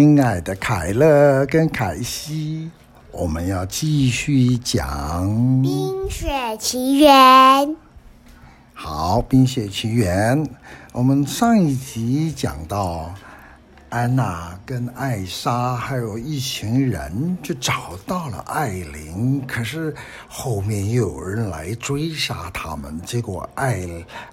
亲爱的凯乐跟凯西，我们要继续讲《冰雪奇缘》。好，《冰雪奇缘》，我们上一集讲到。安娜跟艾莎还有一群人就找到了艾琳，可是后面又有人来追杀他们，结果艾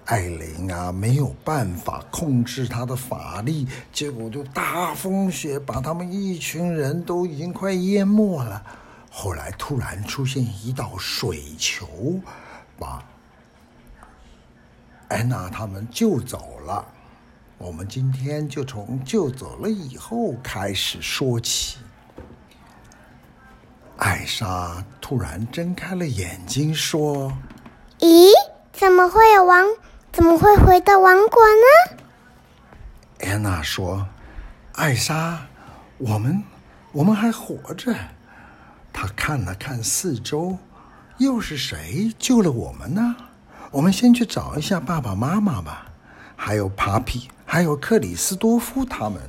艾琳啊没有办法控制她的法力，结果就大风雪把他们一群人都已经快淹没了。后来突然出现一道水球，把安娜他们救走了。我们今天就从救走了以后开始说起。艾莎突然睁开了眼睛，说：“咦，怎么会有王？怎么会回到王国呢？”安娜说：“艾莎，我们我们还活着。”她看了看四周，又是谁救了我们呢？我们先去找一下爸爸妈妈吧，还有 Papi。还有克里斯多夫他们，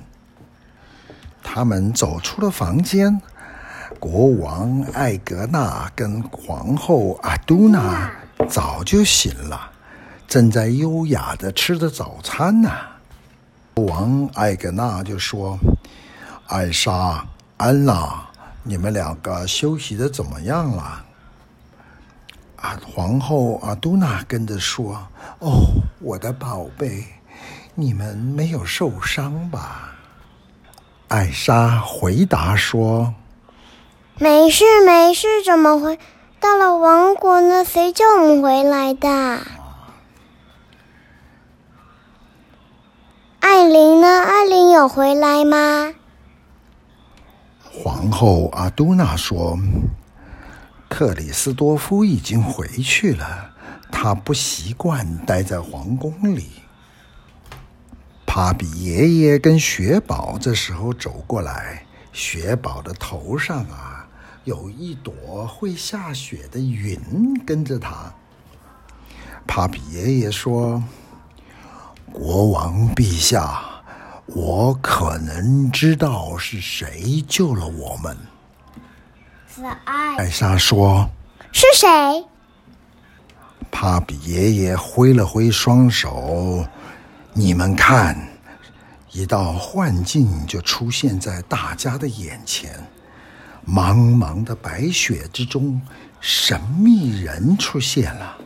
他们走出了房间。国王艾格纳跟皇后阿杜娜早就醒了，正在优雅的吃着早餐呢。国王艾格纳就说：“艾莎、安娜，你们两个休息的怎么样了？”啊，皇后阿杜娜跟着说：“哦，我的宝贝。”你们没有受伤吧？艾莎回答说：“没事，没事。怎么会到了王国呢？谁叫我们回来的？”艾琳呢？艾琳有回来吗？皇后阿都娜说：“克里斯多夫已经回去了，他不习惯待在皇宫里。”帕比爷爷跟雪宝这时候走过来，雪宝的头上啊有一朵会下雪的云跟着他。帕比爷爷说：“国王陛下，我可能知道是谁救了我们。”是艾。艾莎说：“是谁？”帕比爷爷挥了挥双手。你们看，一道幻境就出现在大家的眼前。茫茫的白雪之中，神秘人出现了。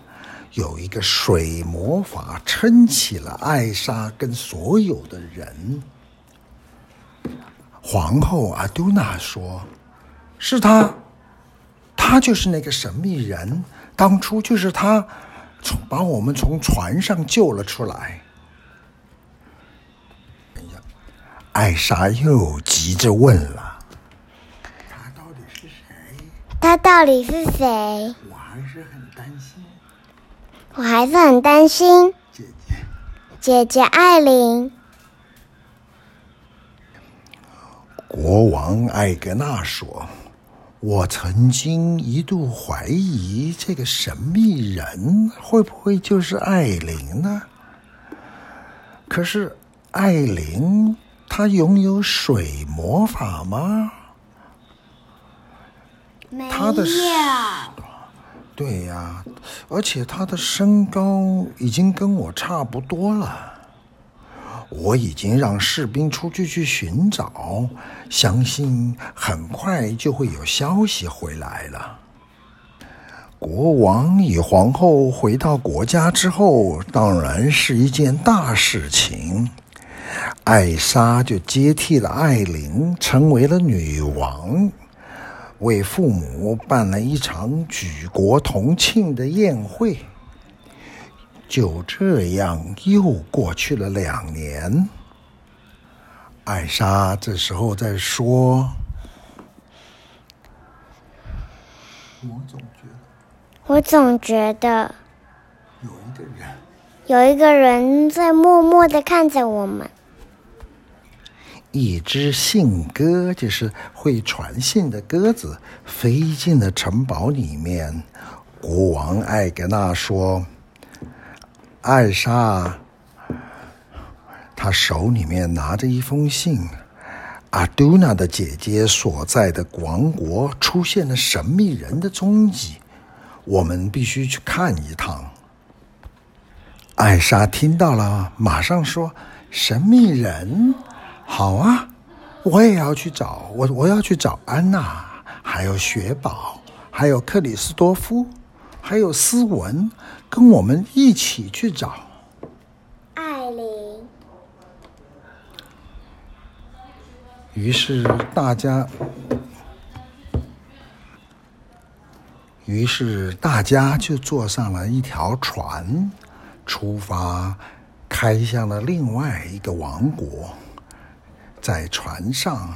有一个水魔法撑起了艾莎跟所有的人。皇后阿杜娜说：“是他，他就是那个神秘人。当初就是他，从把我们从船上救了出来。”艾莎又急着问了：“他到底是谁？他到底是谁？”我还是很担心。我还是很担心。姐姐，姐姐艾琳。国王艾格纳说：“我曾经一度怀疑这个神秘人会不会就是艾琳呢？可是艾琳……”他拥有水魔法吗？他的对呀，而且他的身高已经跟我差不多了。我已经让士兵出去去寻找，相信很快就会有消息回来了。国王与皇后回到国家之后，当然是一件大事情。艾莎就接替了艾琳，成为了女王，为父母办了一场举国同庆的宴会。就这样，又过去了两年。艾莎这时候在说：“我总觉得，我总觉得有一个人，有一个人在默默的看着我们。”一只信鸽，就是会传信的鸽子，飞进了城堡里面。国王艾格纳说：“艾莎，他手里面拿着一封信，阿杜娜的姐姐所在的王国出现了神秘人的踪迹，我们必须去看一趟。艾莎听到了，马上说：“神秘人，好啊，我也要去找我，我要去找安娜，还有雪宝，还有克里斯多夫，还有斯文，跟我们一起去找艾琳。”于是大家，于是大家就坐上了一条船，出发，开向了另外一个王国。在船上，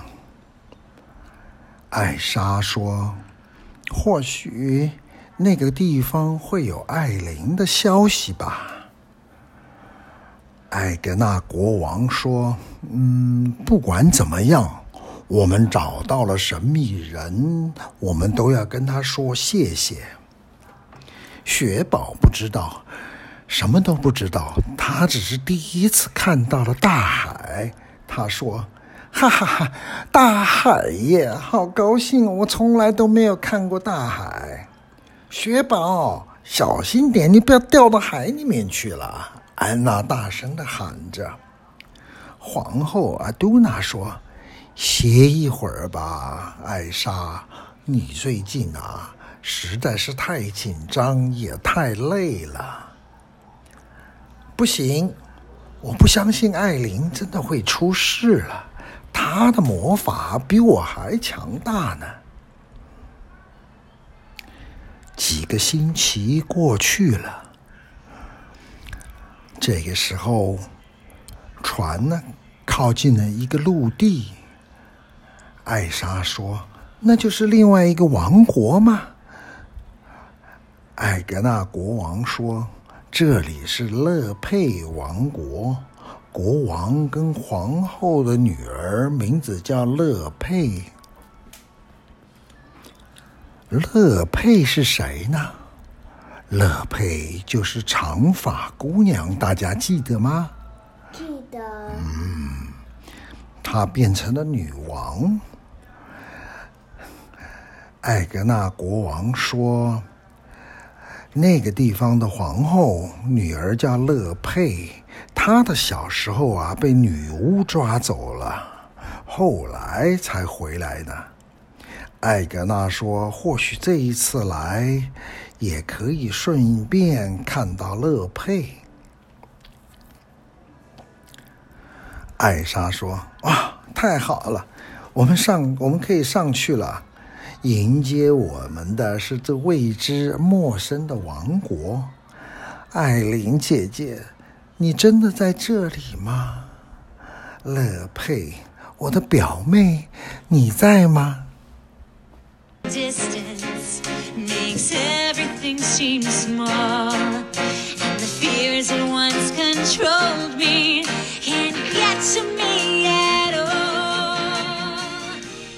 艾莎说：“或许那个地方会有艾琳的消息吧。”艾格纳国王说：“嗯，不管怎么样，我们找到了神秘人，我们都要跟他说谢谢。”雪宝不知道，什么都不知道，他只是第一次看到了大海。他说：“哈哈哈，大海耶，好高兴！我从来都没有看过大海。”雪宝，小心点，你不要掉到海里面去了。安娜大声的喊着：“皇后阿杜娜说，歇一会儿吧，艾莎，你最近啊，实在是太紧张，也太累了。不行，我不相信艾琳真的会出事了，他的魔法比我还强大呢。”几个星期过去了。这个时候，船呢靠近了一个陆地。艾莎说：“那就是另外一个王国吗？”艾格纳国王说：“这里是乐佩王国，国王跟皇后的女儿名字叫乐佩。乐佩是谁呢？”乐佩就是长发姑娘，大家记得吗？记得。嗯，她变成了女王。艾格纳国王说：“那个地方的皇后女儿叫乐佩，他的小时候啊被女巫抓走了，后来才回来的。”艾格纳说：“或许这一次来。”也可以顺便看到乐佩。艾莎说：“啊，太好了，我们上，我们可以上去了。迎接我们的是这未知陌生的王国。艾琳姐姐，你真的在这里吗？乐佩，我的表妹，你在吗？” Everything seems small, and the fears that once controlled me can't get to me at all.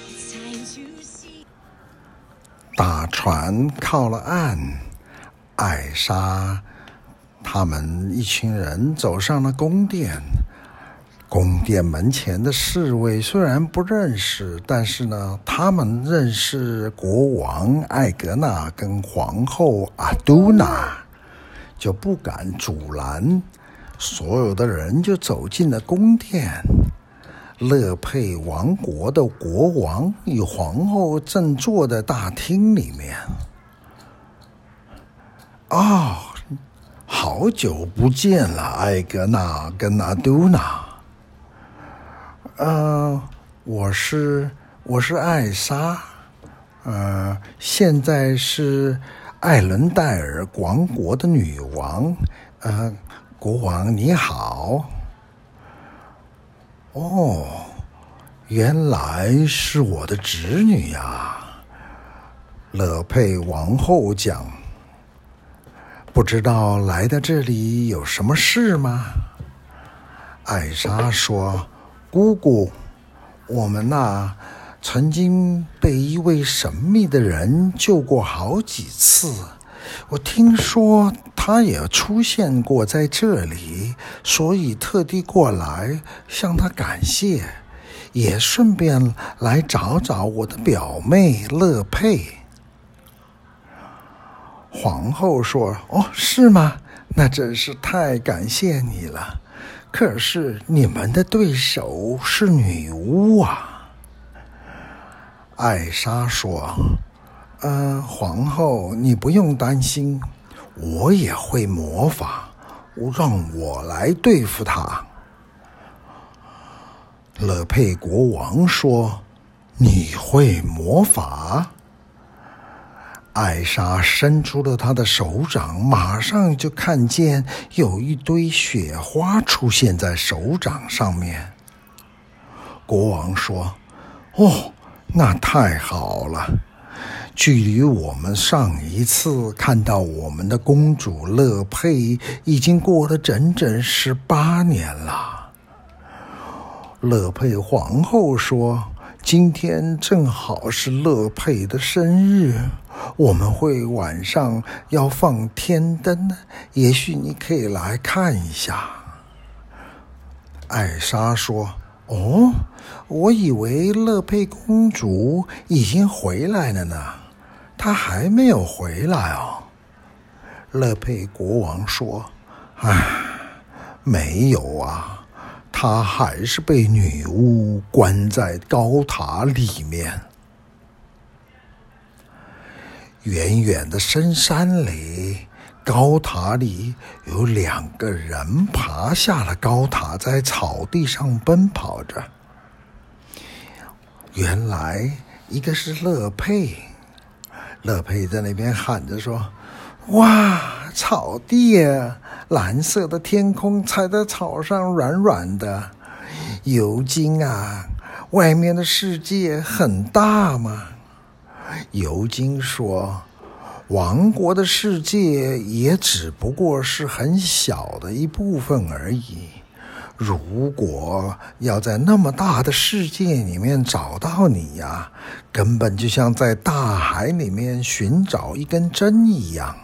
It's time to see. 大船靠了岸，艾莎他们一群人走上了宫殿。宫殿门前的侍卫虽然不认识，但是呢，他们认识国王艾格纳跟皇后阿杜娜，就不敢阻拦。所有的人就走进了宫殿。乐佩王国的国王与皇后正坐在大厅里面。哦，好久不见了，艾格纳跟阿杜娜。呃，我是我是艾莎，呃，现在是艾伦戴尔王国的女王，呃，国王你好。哦，原来是我的侄女呀，乐佩王后讲，不知道来到这里有什么事吗？艾莎说。姑姑，我们呐，曾经被一位神秘的人救过好几次。我听说他也出现过在这里，所以特地过来向他感谢。也顺便来找找我的表妹乐佩。”皇后说：“哦，是吗？那真是太感谢你了。可是你们的对手是女巫啊。”艾莎说：“呃，皇后，你不用担心，我也会魔法，让我来对付她。”乐佩国王说：“你会魔法？”艾莎伸出了她的手掌，马上就看见有一堆雪花出现在手掌上面。国王说：“哦，那太好了！距离我们上一次看到我们的公主乐佩，已经过了整整十八年了。”乐佩皇后说。今天正好是乐佩的生日，我们会晚上要放天灯，也许你可以来看一下。艾莎说：“哦，我以为乐佩公主已经回来了呢，她还没有回来哦。”乐佩国王说：“唉，没有啊。”他还是被女巫关在高塔里面。远远的深山里，高塔里有两个人爬下了高塔，在草地上奔跑着。原来，一个是乐佩，乐佩在那边喊着说：“哇，草地啊！”蓝色的天空，踩在草上软软的。尤金啊，外面的世界很大嘛？尤金说：“王国的世界也只不过是很小的一部分而已。如果要在那么大的世界里面找到你呀，根本就像在大海里面寻找一根针一样。”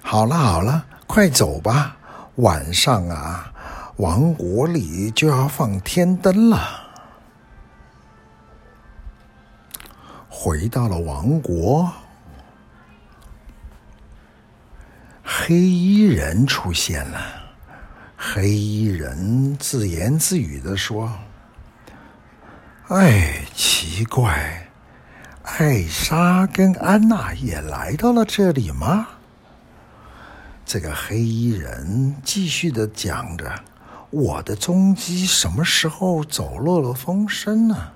好了好了，快走吧！晚上啊，王国里就要放天灯了。回到了王国，黑衣人出现了。黑衣人自言自语地说：“哎，奇怪，艾莎跟安娜也来到了这里吗？”这个黑衣人继续的讲着：“我的踪迹什么时候走漏了风声呢？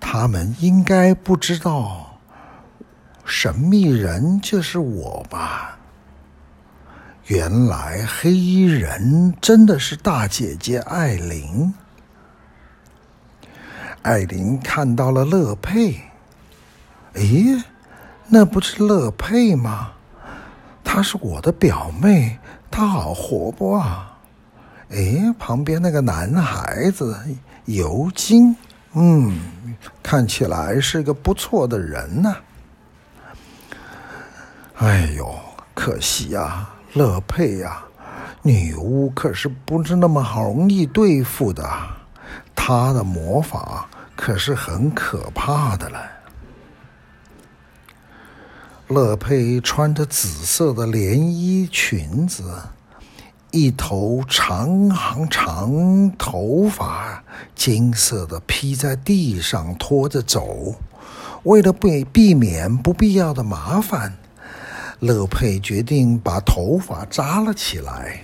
他们应该不知道，神秘人就是我吧？原来黑衣人真的是大姐姐艾琳。艾琳看到了乐佩，诶，那不是乐佩吗？”她是我的表妹，她好活泼啊！哎，旁边那个男孩子尤金，嗯，看起来是个不错的人呢。哎呦，可惜呀，乐佩呀，女巫可是不是那么好容易对付的，她的魔法可是很可怕的了。乐佩穿着紫色的连衣裙子，一头长长长头发，金色的披在地上拖着走。为了避避免不必要的麻烦，乐佩决定把头发扎了起来。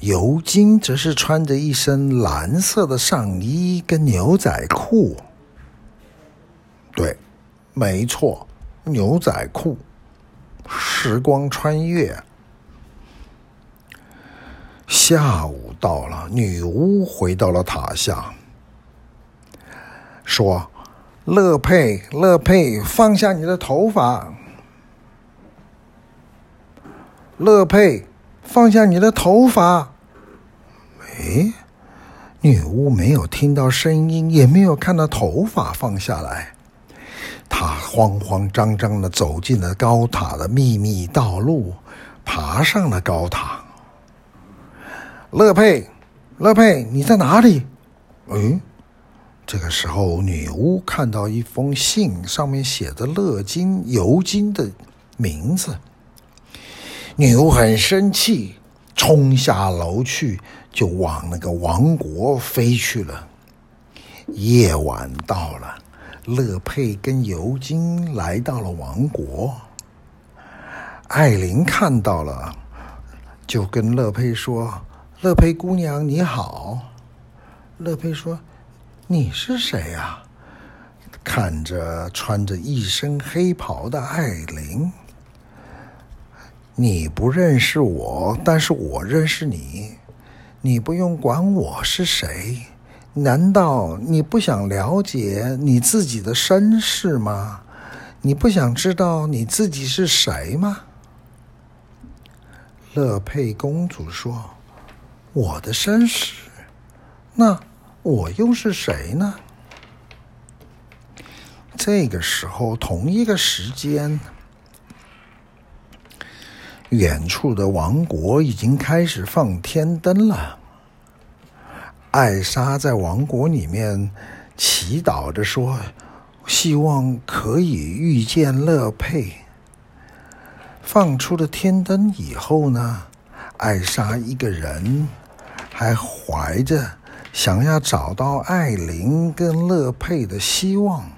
尤金则是穿着一身蓝色的上衣跟牛仔裤。对，没错。牛仔裤，时光穿越。下午到了，女巫回到了塔下，说：“乐佩，乐佩，放下你的头发。乐佩，放下你的头发。”哎，女巫没有听到声音，也没有看到头发放下来。她慌慌张张的走进了高塔的秘密道路，爬上了高塔。乐佩，乐佩，你在哪里？嗯，这个时候，女巫看到一封信，上面写着乐金尤金的名字。女巫很生气，冲下楼去，就往那个王国飞去了。夜晚到了，乐佩跟尤金来到了王国。艾琳看到了，就跟乐佩说：“乐佩姑娘，你好。”乐佩说：“你是谁呀？”看着穿着一身黑袍的艾琳，你不认识我，但是我认识你。你不用管我是谁。难道你不想了解你自己的身世吗？你不想知道你自己是谁吗？乐佩公主说：“我的身世？那我又是谁呢？”这个时候，同一个时间，远处的王国已经开始放天灯了。艾莎在王国里面祈祷着说：“希望可以遇见乐佩。”放出了天灯以后呢，艾莎一个人还怀着想要找到艾琳跟乐佩的希望。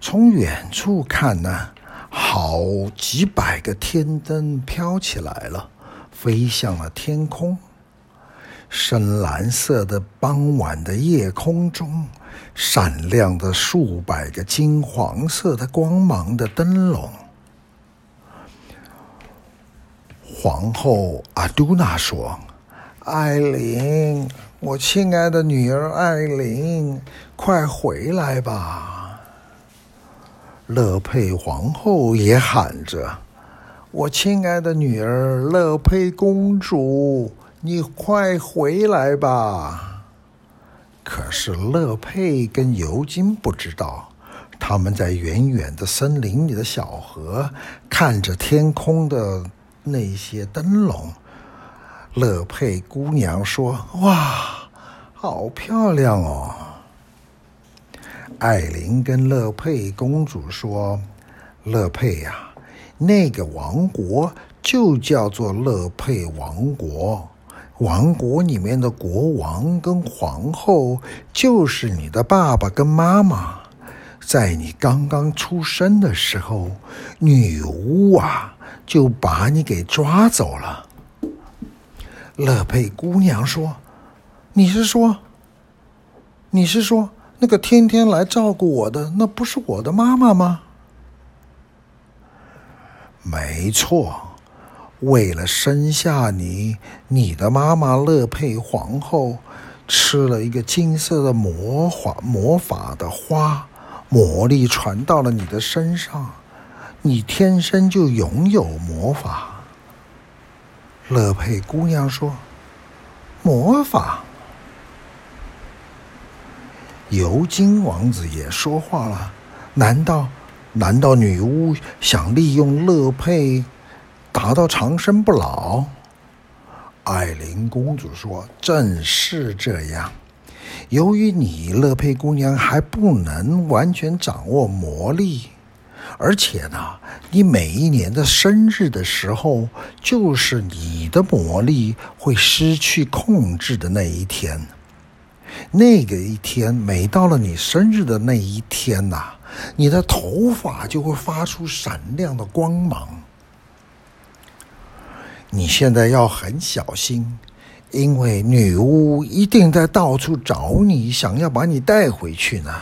从远处看呢，好几百个天灯飘起来了，飞向了天空。深蓝色的傍晚的夜空中，闪亮的数百个金黄色的光芒的灯笼。皇后阿杜娜说：“艾琳，我亲爱的女儿艾琳，快回来吧！”乐佩皇后也喊着：“我亲爱的女儿乐佩公主，你快回来吧！”可是乐佩跟尤金不知道，他们在远远的森林里的小河看着天空的。那些灯笼，乐佩姑娘说：“哇，好漂亮哦！”艾琳跟乐佩公主说：“乐佩呀，那个王国就叫做乐佩王国，王国里面的国王跟皇后就是你的爸爸跟妈妈。在你刚刚出生的时候，女巫啊。”就把你给抓走了。乐佩姑娘说：“你是说，你是说那个天天来照顾我的，那不是我的妈妈吗？”没错，为了生下你，你的妈妈乐佩皇后吃了一个金色的魔法魔法的花，魔力传到了你的身上。你天生就拥有魔法。乐佩姑娘说：“魔法。”尤金王子也说话了：“难道，难道女巫想利用乐佩达到长生不老？”艾琳公主说：“正是这样。由于你乐佩姑娘还不能完全掌握魔力。”而且呢，你每一年的生日的时候，就是你的魔力会失去控制的那一天。那个一天，每到了你生日的那一天呐，你的头发就会发出闪亮的光芒。你现在要很小心，因为女巫一定在到处找你，想要把你带回去呢。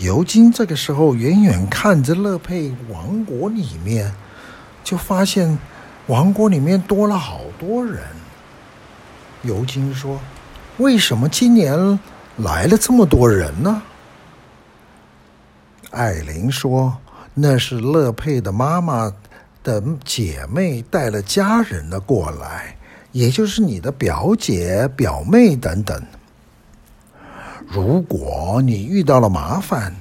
尤金这个时候远远看着乐佩王国里面，就发现王国里面多了好多人。尤金说：“为什么今年来了这么多人呢？”艾琳说：“那是乐佩的妈妈的姐妹带了家人的过来，也就是你的表姐、表妹等等。”如果你遇到了麻烦，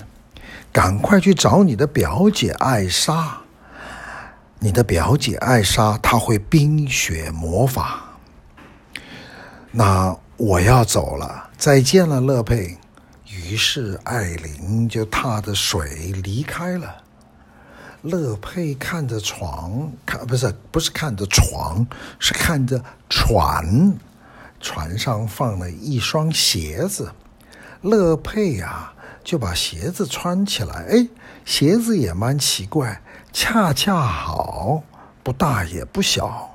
赶快去找你的表姐艾莎。你的表姐艾莎，她会冰雪魔法。那我要走了，再见了，乐佩。于是艾琳就踏着水离开了。乐佩看着床，看不是不是看着床，是看着船。船上放了一双鞋子，乐佩呀就把鞋子穿起来。哎，鞋子也蛮奇怪，恰恰好，不大也不小。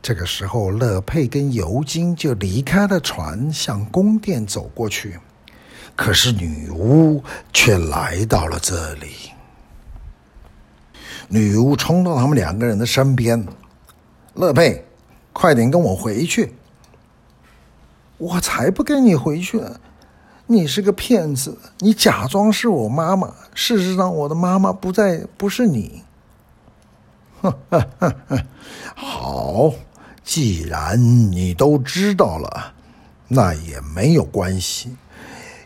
这个时候，乐佩跟尤金就离开了船，向宫殿走过去。可是女巫却来到了这里。女巫冲到他们两个人的身边：“乐佩，快点跟我回去！”我才不跟你回去！你是个骗子，你假装是我妈妈，事实上我的妈妈不在，不是你。哼哼哼，好，既然你都知道了，那也没有关系，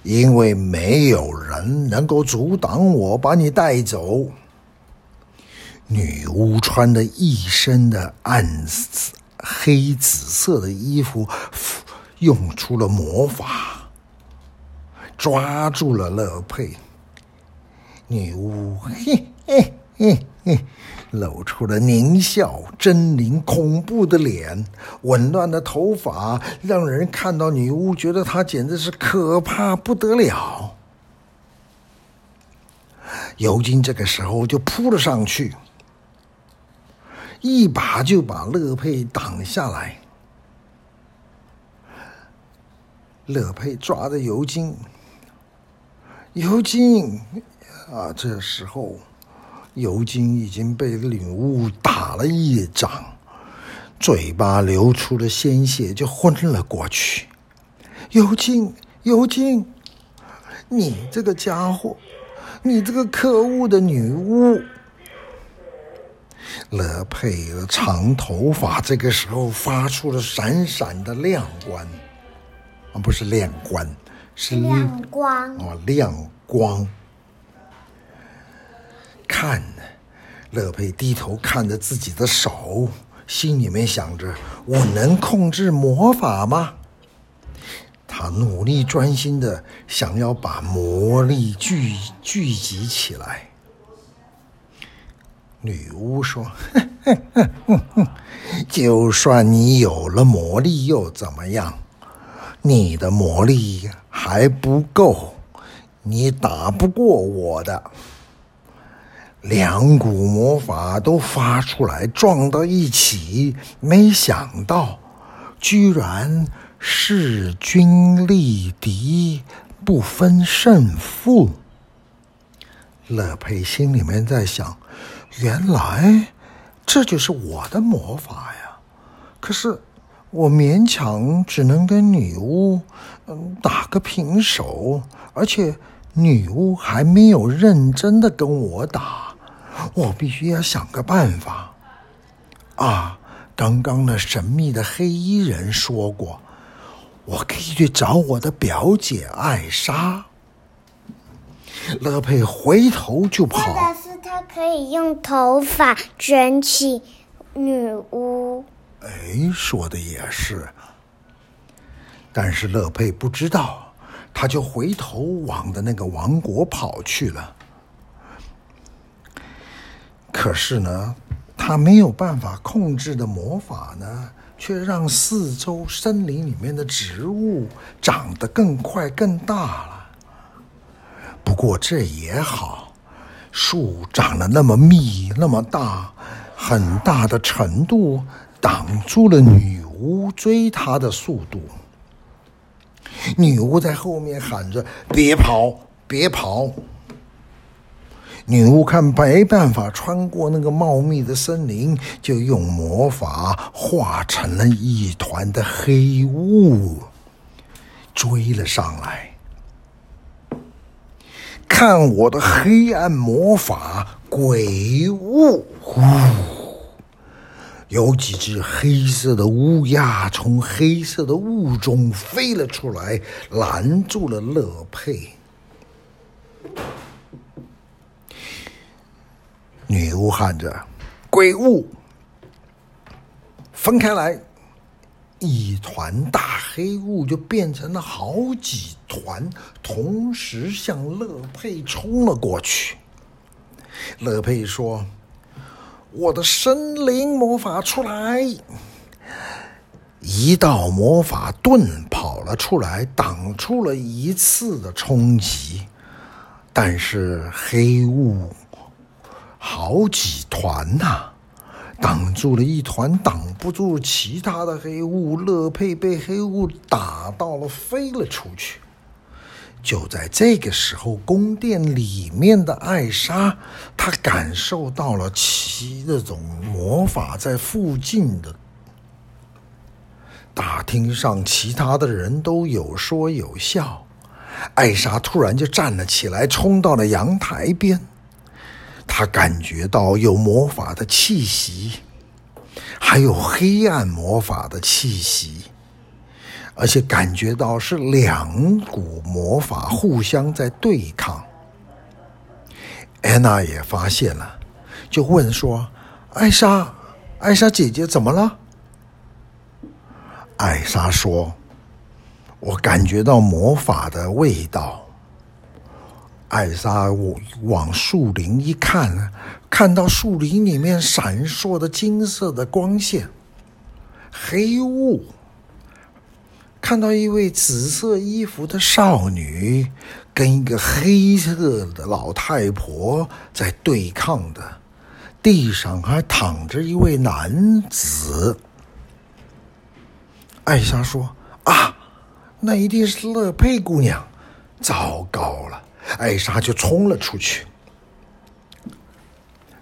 因为没有人能够阻挡我把你带走。女巫穿的一身的暗紫黑紫色的衣服。用出了魔法，抓住了乐佩。女巫嘿嘿嘿嘿，露出了狞笑、狰狞、恐怖的脸，紊乱的头发，让人看到女巫觉得她简直是可怕不得了。尤金这个时候就扑了上去，一把就把乐佩挡下来。乐佩抓着尤金，尤金啊！这时候，尤金已经被女巫打了一掌，嘴巴流出了鲜血，就昏了过去。尤金，尤金，你这个家伙，你这个可恶的女巫！乐佩的长头发这个时候发出了闪闪的亮光。啊不是亮光，是亮光哦，亮光。看，乐佩低头看着自己的手，心里面想着：我能控制魔法吗？他努力专心的想要把魔力聚聚集起来。女巫说：“哼哼哼哼哼，就算你有了魔力，又怎么样？”你的魔力还不够，你打不过我的。两股魔法都发出来撞到一起，没想到居然势均力敌，不分胜负。乐佩心里面在想：原来这就是我的魔法呀！可是。我勉强只能跟女巫，嗯，打个平手，而且女巫还没有认真的跟我打，我必须要想个办法。啊，刚刚那神秘的黑衣人说过，我可以去找我的表姐艾莎。乐佩回头就跑，或者是他可以用头发卷起女巫。哎，说的也是。但是乐佩不知道，他就回头往的那个王国跑去了。可是呢，他没有办法控制的魔法呢，却让四周森林里面的植物长得更快、更大了。不过这也好，树长得那么密、那么大，很大的程度。挡住了女巫追他的速度。女巫在后面喊着：“别跑，别跑！”女巫看没办法穿过那个茂密的森林，就用魔法化成了一团的黑雾，追了上来。看我的黑暗魔法，鬼雾！呼有几只黑色的乌鸦从黑色的雾中飞了出来，拦住了乐佩。女巫喊着：“鬼雾，分开来！一团大黑雾就变成了好几团，同时向乐佩冲了过去。乐佩说：“我的森林魔法出来！”一道魔法盾跑了出来，挡住了一次的冲击，但是黑雾好几团呐、挡住了一团，挡不住其他的黑雾。乐佩被黑雾打到了，飞了出去。就在这个时候，宫殿里面的艾莎，她感受到了其那种魔法在附近的。大厅上，其他的人都有说有笑。艾莎突然就站了起来，冲到了阳台边。她感觉到有魔法的气息，还有黑暗魔法的气息，而且感觉到是两股魔法互相在对抗。安娜也发现了，就问说：“艾莎，艾莎姐姐怎么了？”艾莎说：“我感觉到魔法的味道。”艾莎往树林一看，看到树林里面闪烁的金色的光线，黑雾。看到一位紫色衣服的少女跟一个黑色的老太婆在对抗的，地上还躺着一位男子。艾莎说：“啊，那一定是乐佩姑娘，糟糕了。”艾莎就冲了出去。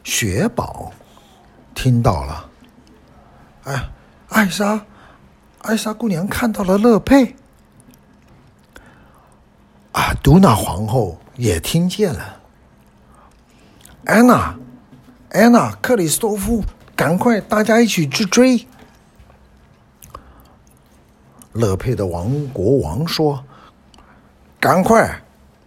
雪宝听到了，哎，艾莎，艾莎姑娘看到了乐佩。啊，杜娜皇后也听见了。安娜，安娜，克里斯托夫，赶快，大家一起去追。乐佩的王国王说：“赶快！”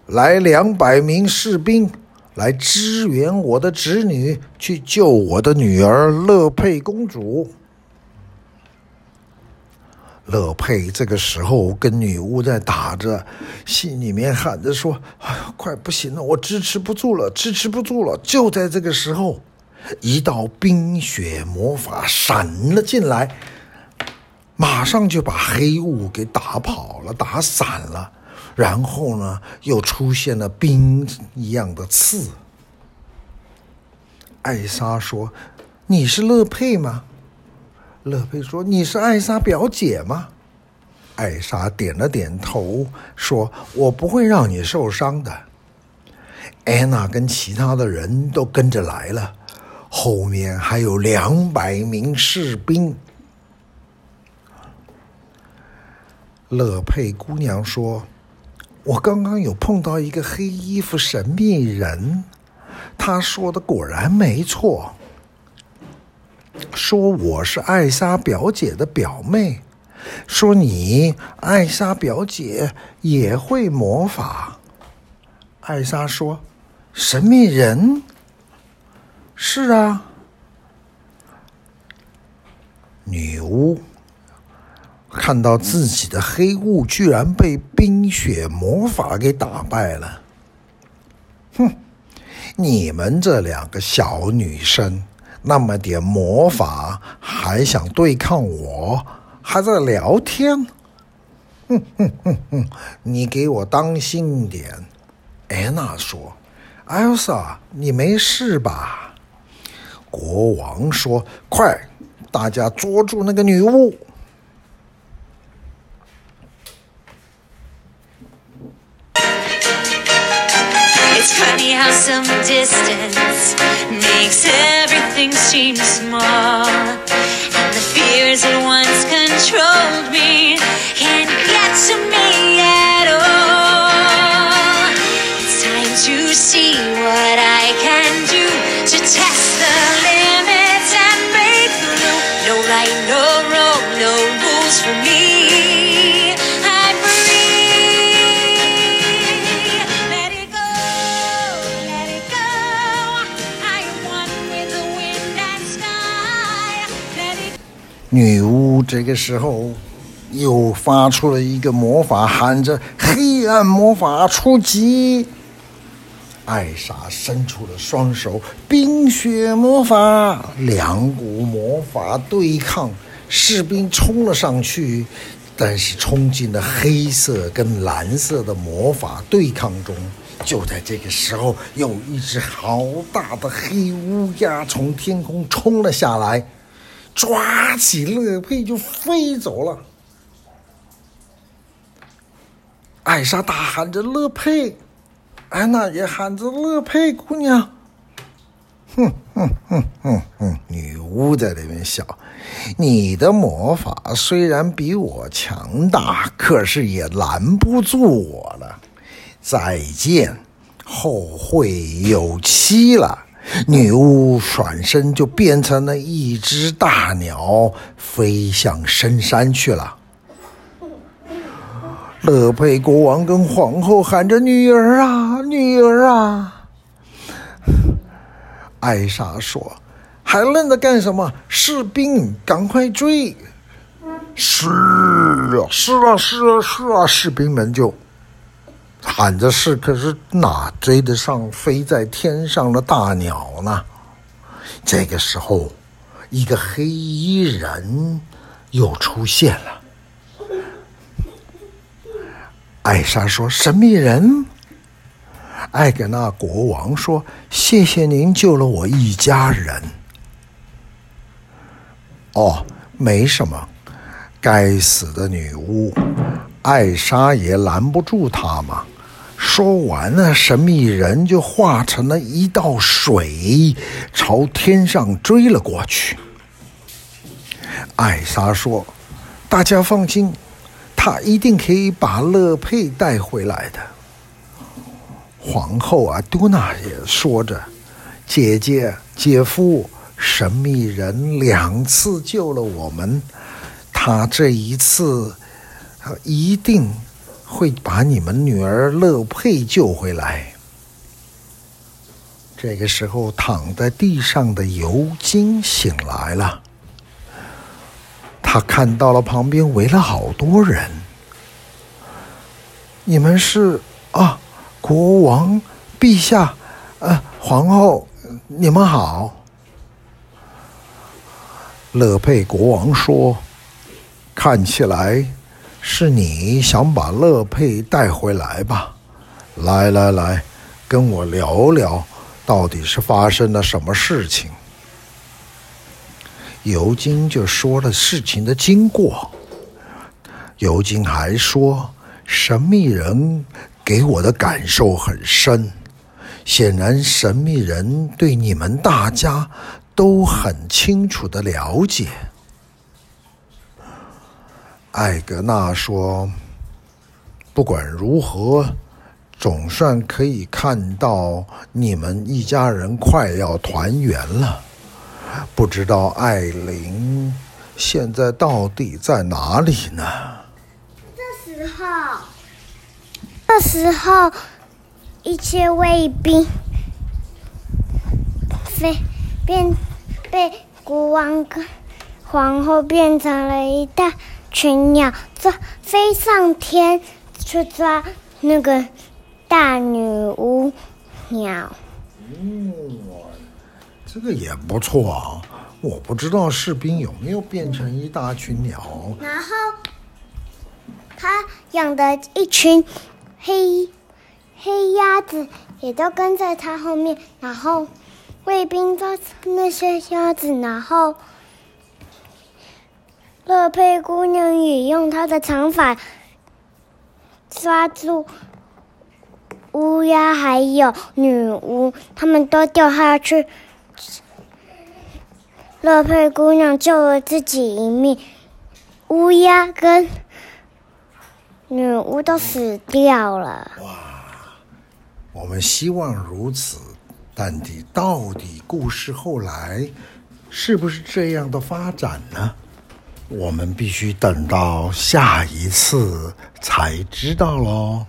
来两百名士兵来支援我的侄女，去救我的女儿乐佩公主。乐佩这个时候跟女巫在打着，心里面喊着说：“哎呀，快不行了，我支持不住了，支持不住了！”就在这个时候，一道冰雪魔法闪了进来，马上就把黑雾给打跑了，打散了。然后呢，又出现了冰一样的刺。艾莎说：“你是乐佩吗？”乐佩说：“你是艾莎表姐吗？”艾莎点了点头，说：“我不会让你受伤的。”安娜跟其他的人都跟着来了，后面还有两百名士兵。乐佩姑娘说。我刚刚有碰到一个黑衣服神秘人，他说的果然没错，说我是艾莎表姐的表妹，说你艾莎表姐也会魔法。艾莎说：“神秘人？是啊，女巫。”看到自己的黑雾居然被冰雪魔法给打败了，哼！你们这两个小女生，那么点魔法还想对抗我，还在聊天？哼哼哼哼！你给我当心点！安娜说：“艾尔莎，你没事吧？”国王说：“快，大家捉住那个女巫！” It's funny how some distance makes everything seem small. And the fears that once controlled me can't get to me at all. It's time to see what I can do to test the limits 女巫这个时候又发出了一个魔法，喊着“黑暗魔法出击”。艾莎伸出了双手，冰雪魔法，两股魔法对抗，士兵冲了上去，但是冲进了黑色跟蓝色的魔法对抗中。就在这个时候，有一只好大的黑乌鸦从天空冲了下来，抓起乐佩就飞走了。艾莎大喊着：“乐佩！”安娜也喊着：“乐佩姑娘。”哼哼哼哼哼，女巫在那边笑：“你的魔法虽然比我强大，可是也拦不住我了。再见，后会有期了。”女巫转身就变成了一只大鸟，飞向深山去了。乐佩国王跟皇后喊着：“女儿啊，女儿啊！”艾莎说：“还愣着干什么？士兵，赶快追！”是啊，是啊，是啊，是啊！士兵们就喊着：“是，可是哪追得上飞在天上的大鸟呢？”这个时候，一个黑衣人又出现了。艾莎说：“神秘人。”艾格纳国王说：“谢谢您救了我一家人。”哦，没什么。该死的女巫，艾莎也拦不住他嘛。说完了，神秘人就化成了一道水，朝天上追了过去。艾莎说：“大家放心。”他一定可以把乐佩带回来的。皇后啊，多娜也说着：“姐姐、姐夫，神秘人两次救了我们，他这一次，一定会把你们女儿乐佩救回来。”这个时候，躺在地上的尤金醒来了。他看到了旁边围了好多人。你们是啊，国王陛下，呃，皇后，你们好。乐佩国王说：“看起来是你想把乐佩带回来吧？来来来，跟我聊聊，到底是发生了什么事情。”尤金就说了事情的经过。尤金还说，神秘人给我的感受很深，显然神秘人对你们大家都很清楚的了解。艾格纳说：“不管如何，总算可以看到你们一家人快要团圆了。”不知道艾琳现在到底在哪里呢？这时候，这时候，一些卫兵飞变被国王跟皇后变成了一大群鸟，抓飞上天去抓那个大女巫鸟。嗯。这个也不错啊！我不知道士兵有没有变成一大群鸟。然后，他养的一群黑黑鸭子也都跟在他后面。然后，卫兵抓那些鸭子，然后乐佩姑娘也用她的长发抓住乌鸦，还有女巫，他们都掉下去。乐佩姑娘救了自己一命，乌鸦跟女巫都死掉了。哇，我们希望如此，但你到底故事后来是不是这样的发展呢？我们必须等到下一次才知道喽。